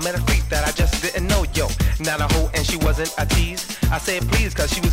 I met a freak that I just didn't know, yo. Not a hoe and she wasn't a tease. I said please cause she was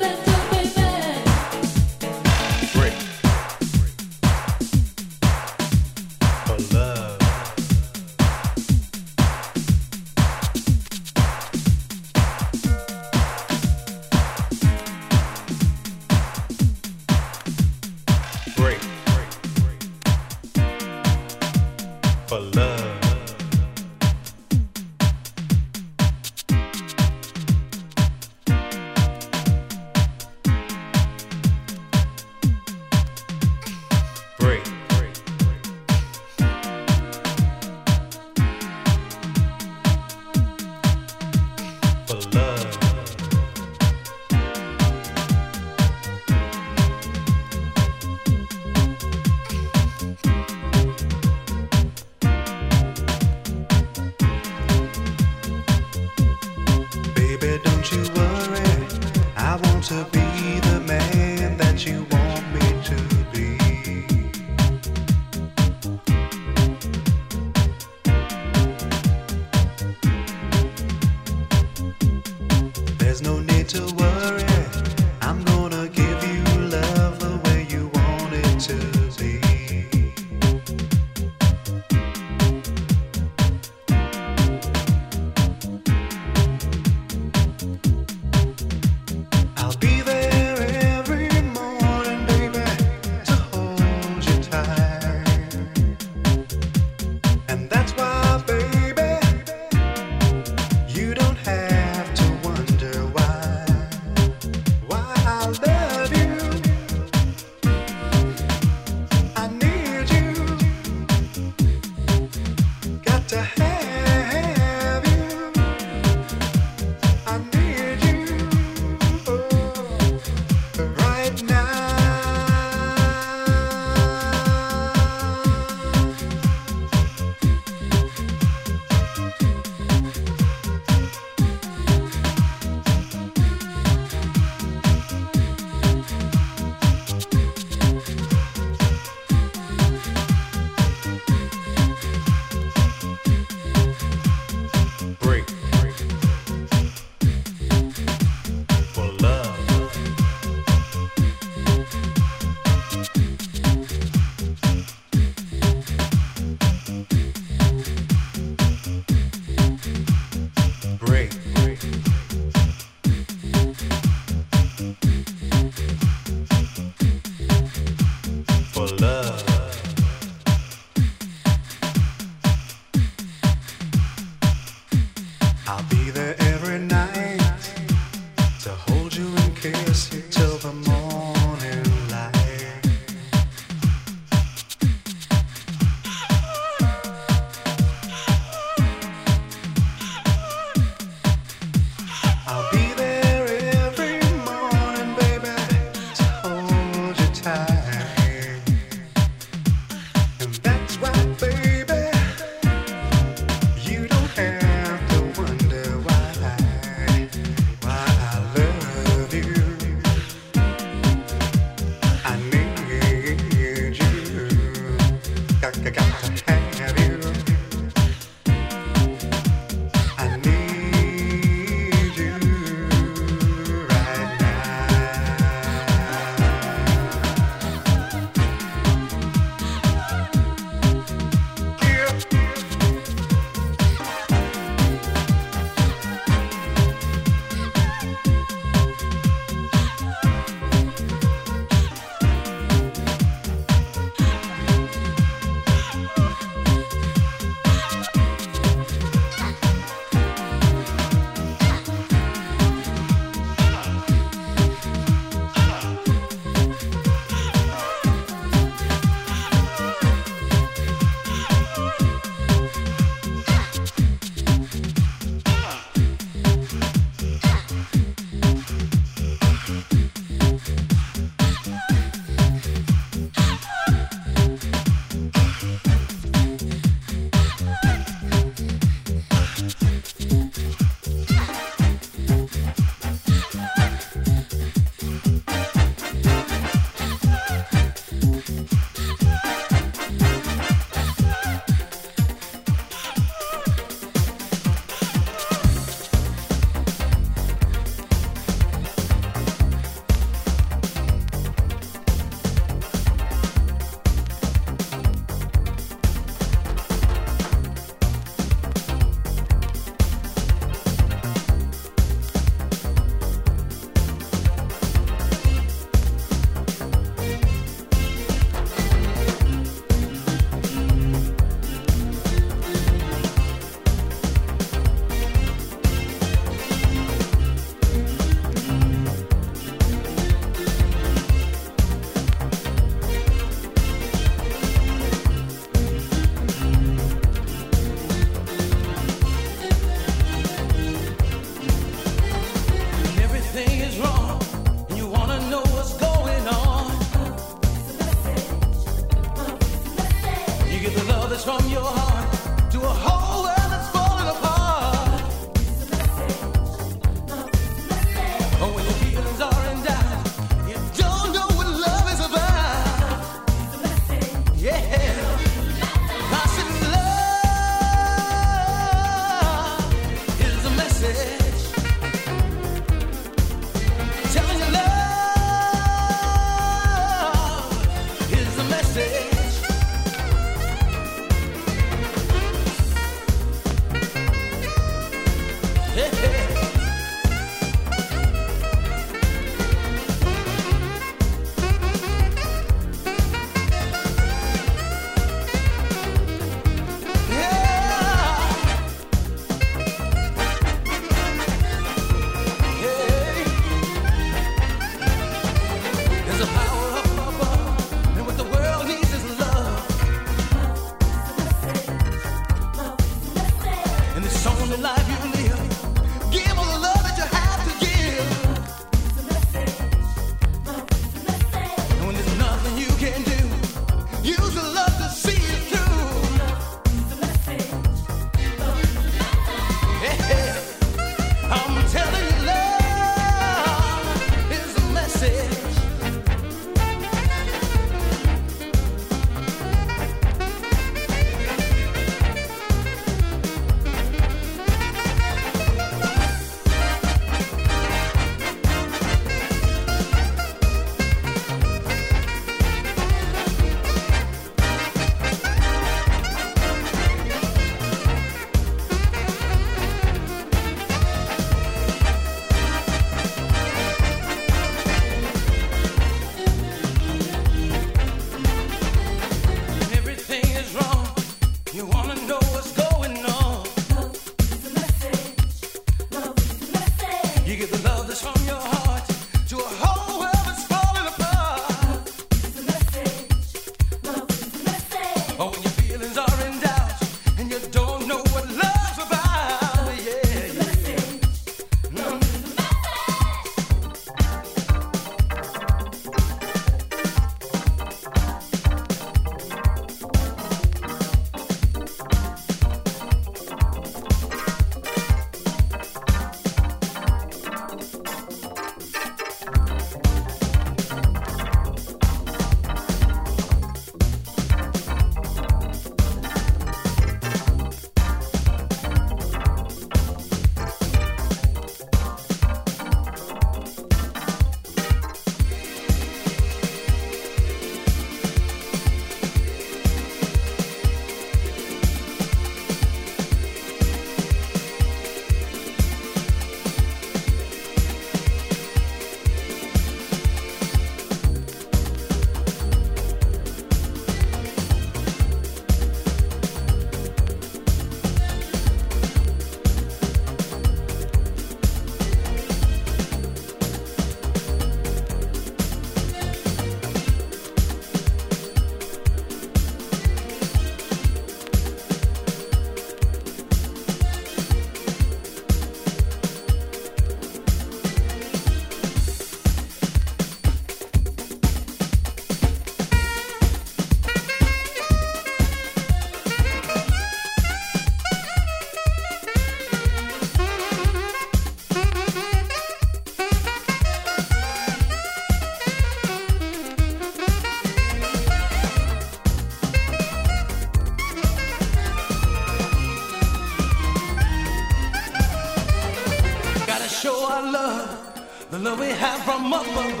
love, we have from above.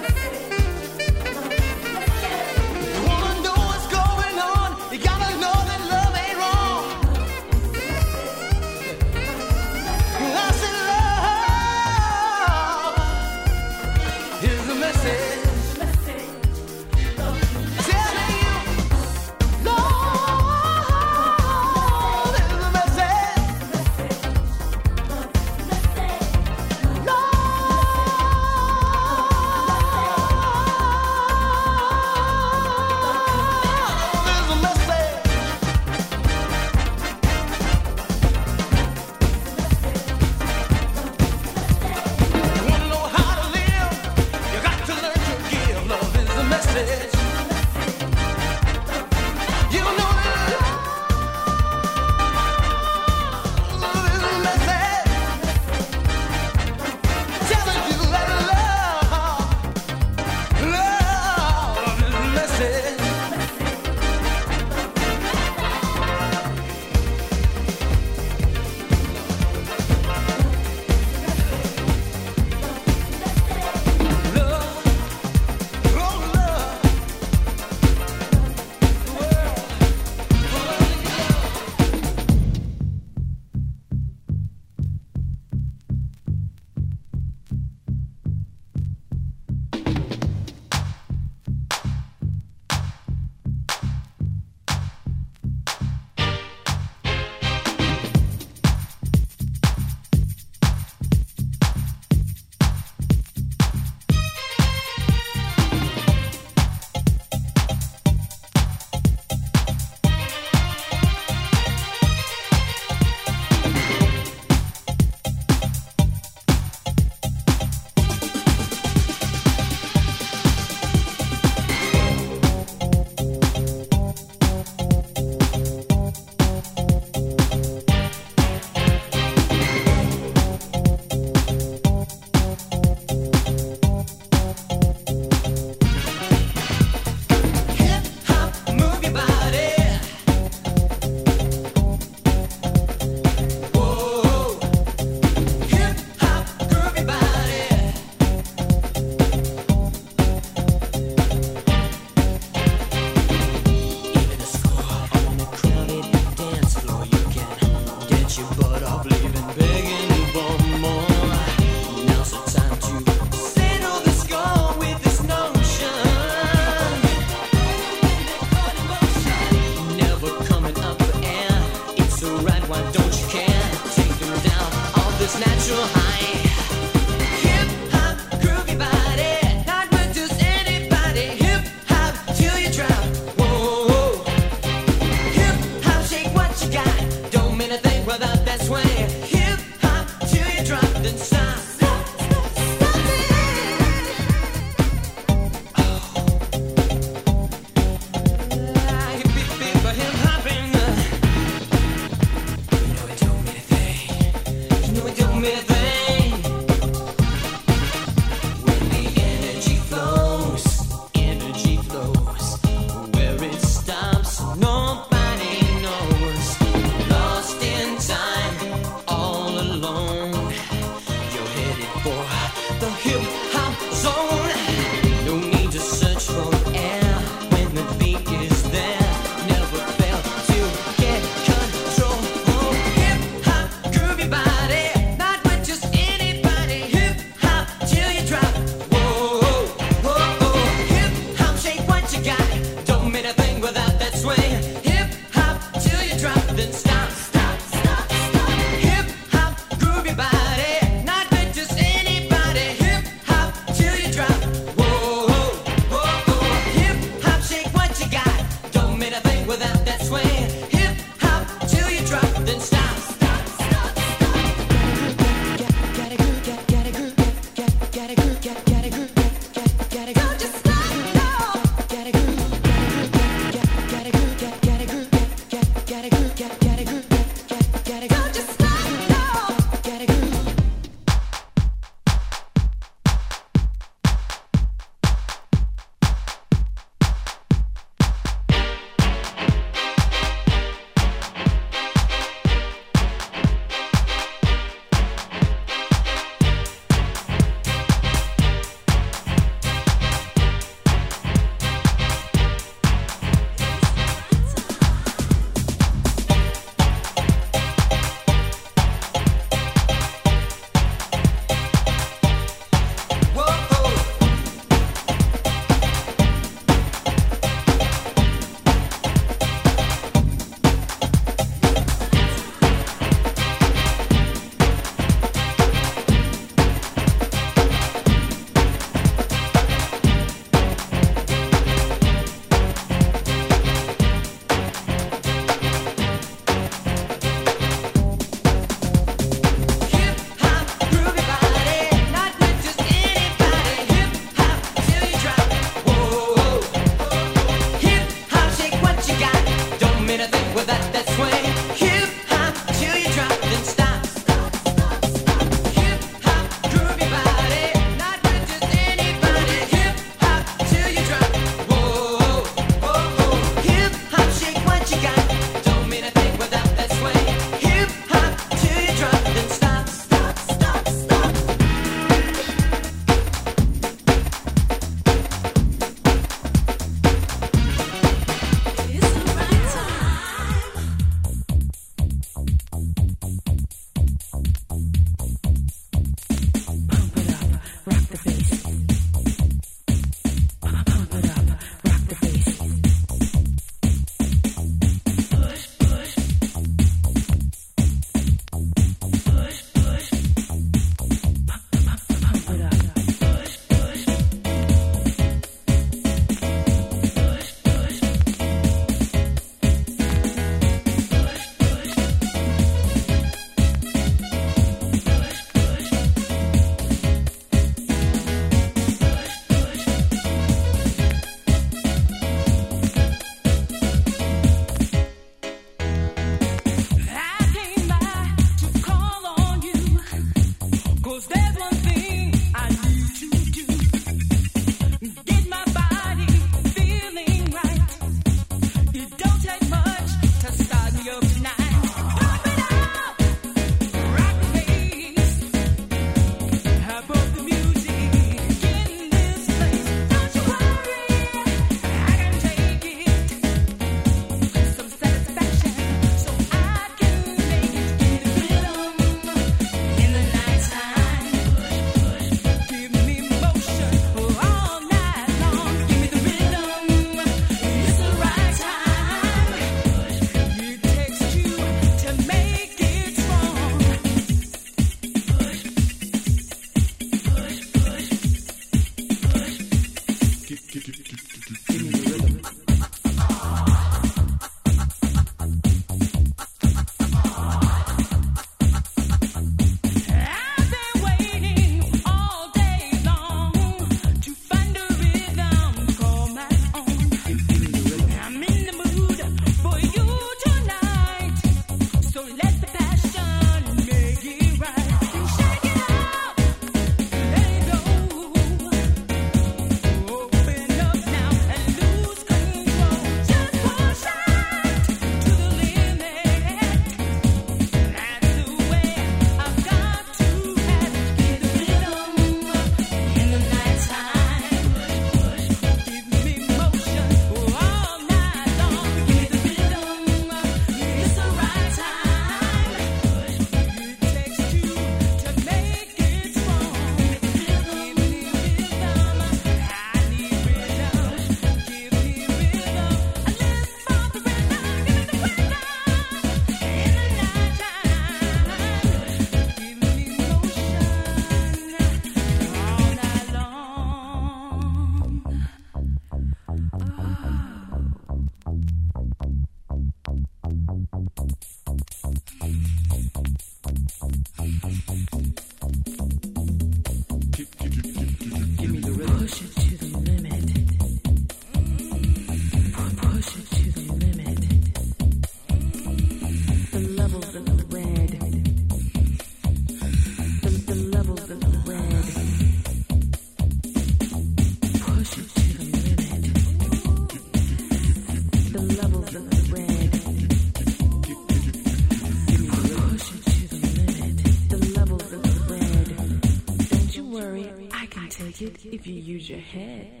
If you use your head.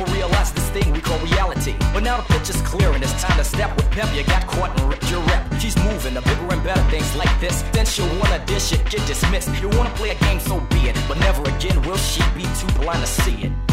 Or realize this thing we call reality. But now the picture's clear and it's time to step with pep. You got caught and ripped your rep. She's moving to bigger and better things like this. Then she'll wanna dish it, get dismissed. You wanna play a game, so be it. But never again will she be too blind to see it.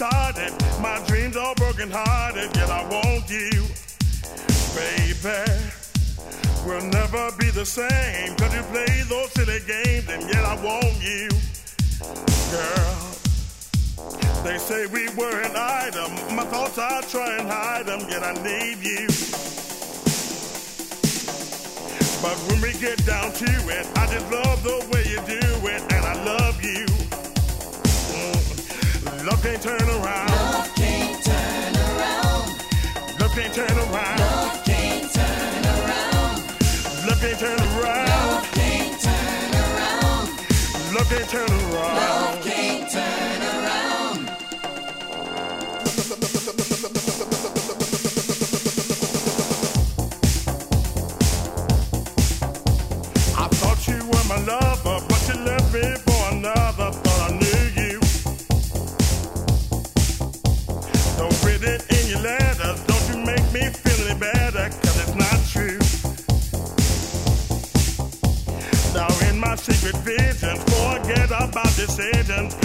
started. My dreams are broken hearted, yet I want you. Baby, we'll never be the same. Cause you play those silly games, and yet I want you. Girl, they say we were an item. My thoughts, I try and hide them, yet I need you. But when we get down to it, I just love the way you do it, and I love you. Love can't turn around. Love can't turn around. Love can't turn around. Love can't turn around. Love can't turn around. Love can't turn around. Love can't turn around. of eh, decision.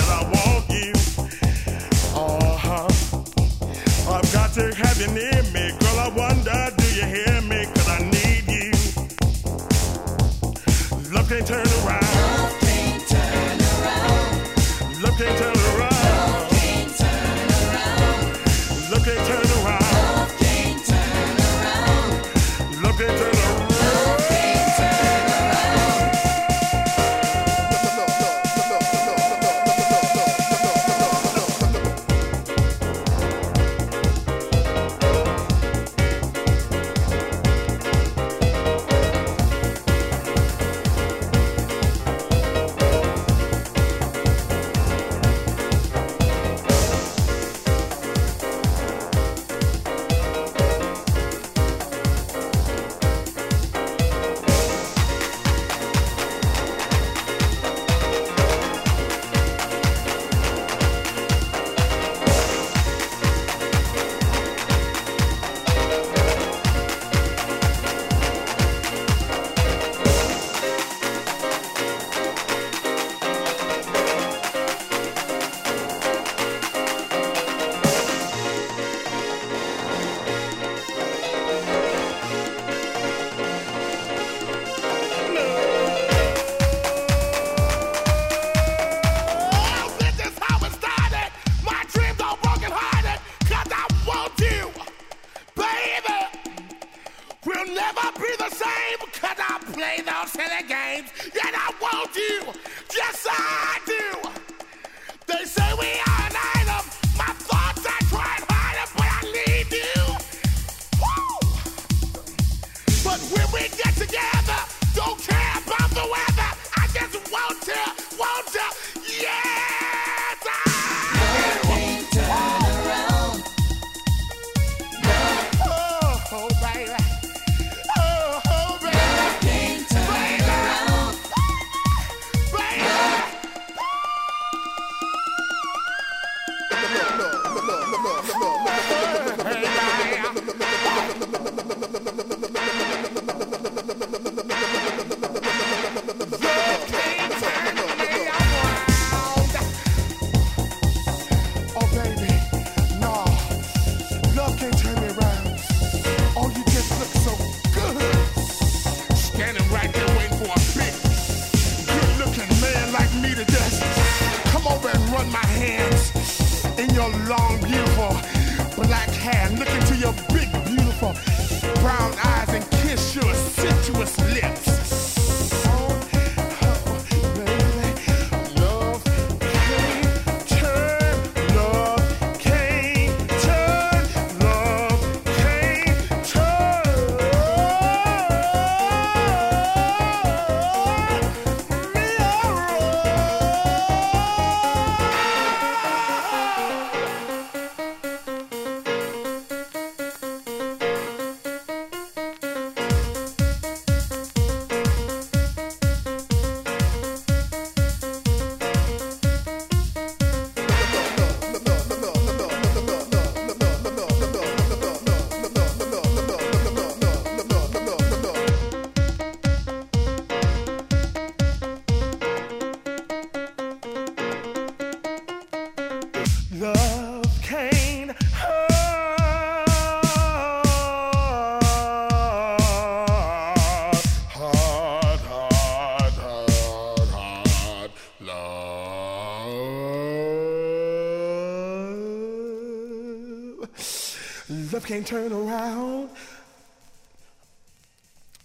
Turn around.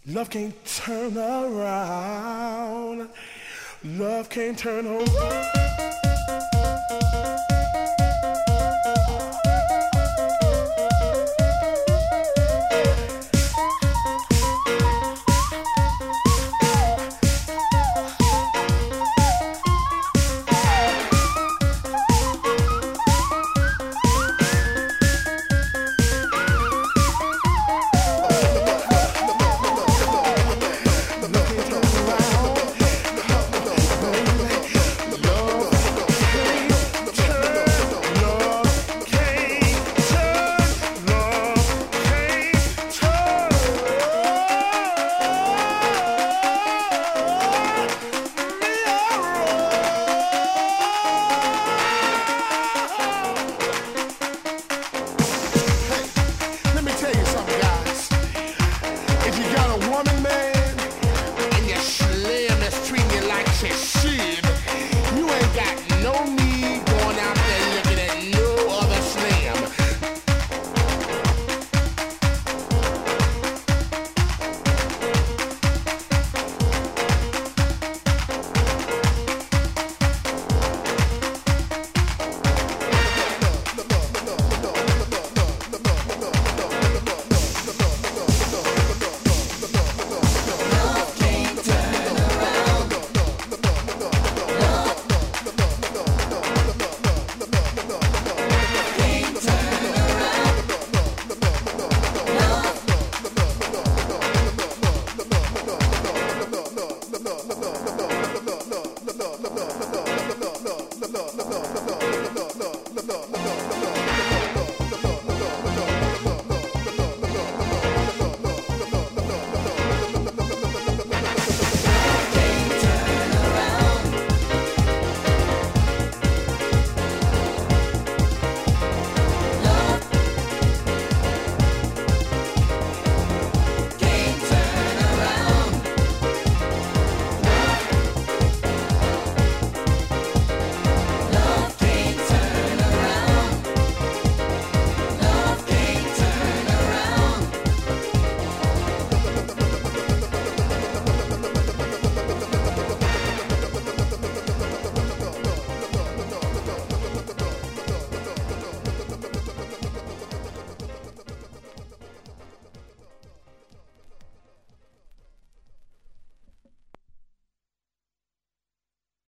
Love can't turn around. Love can't turn around.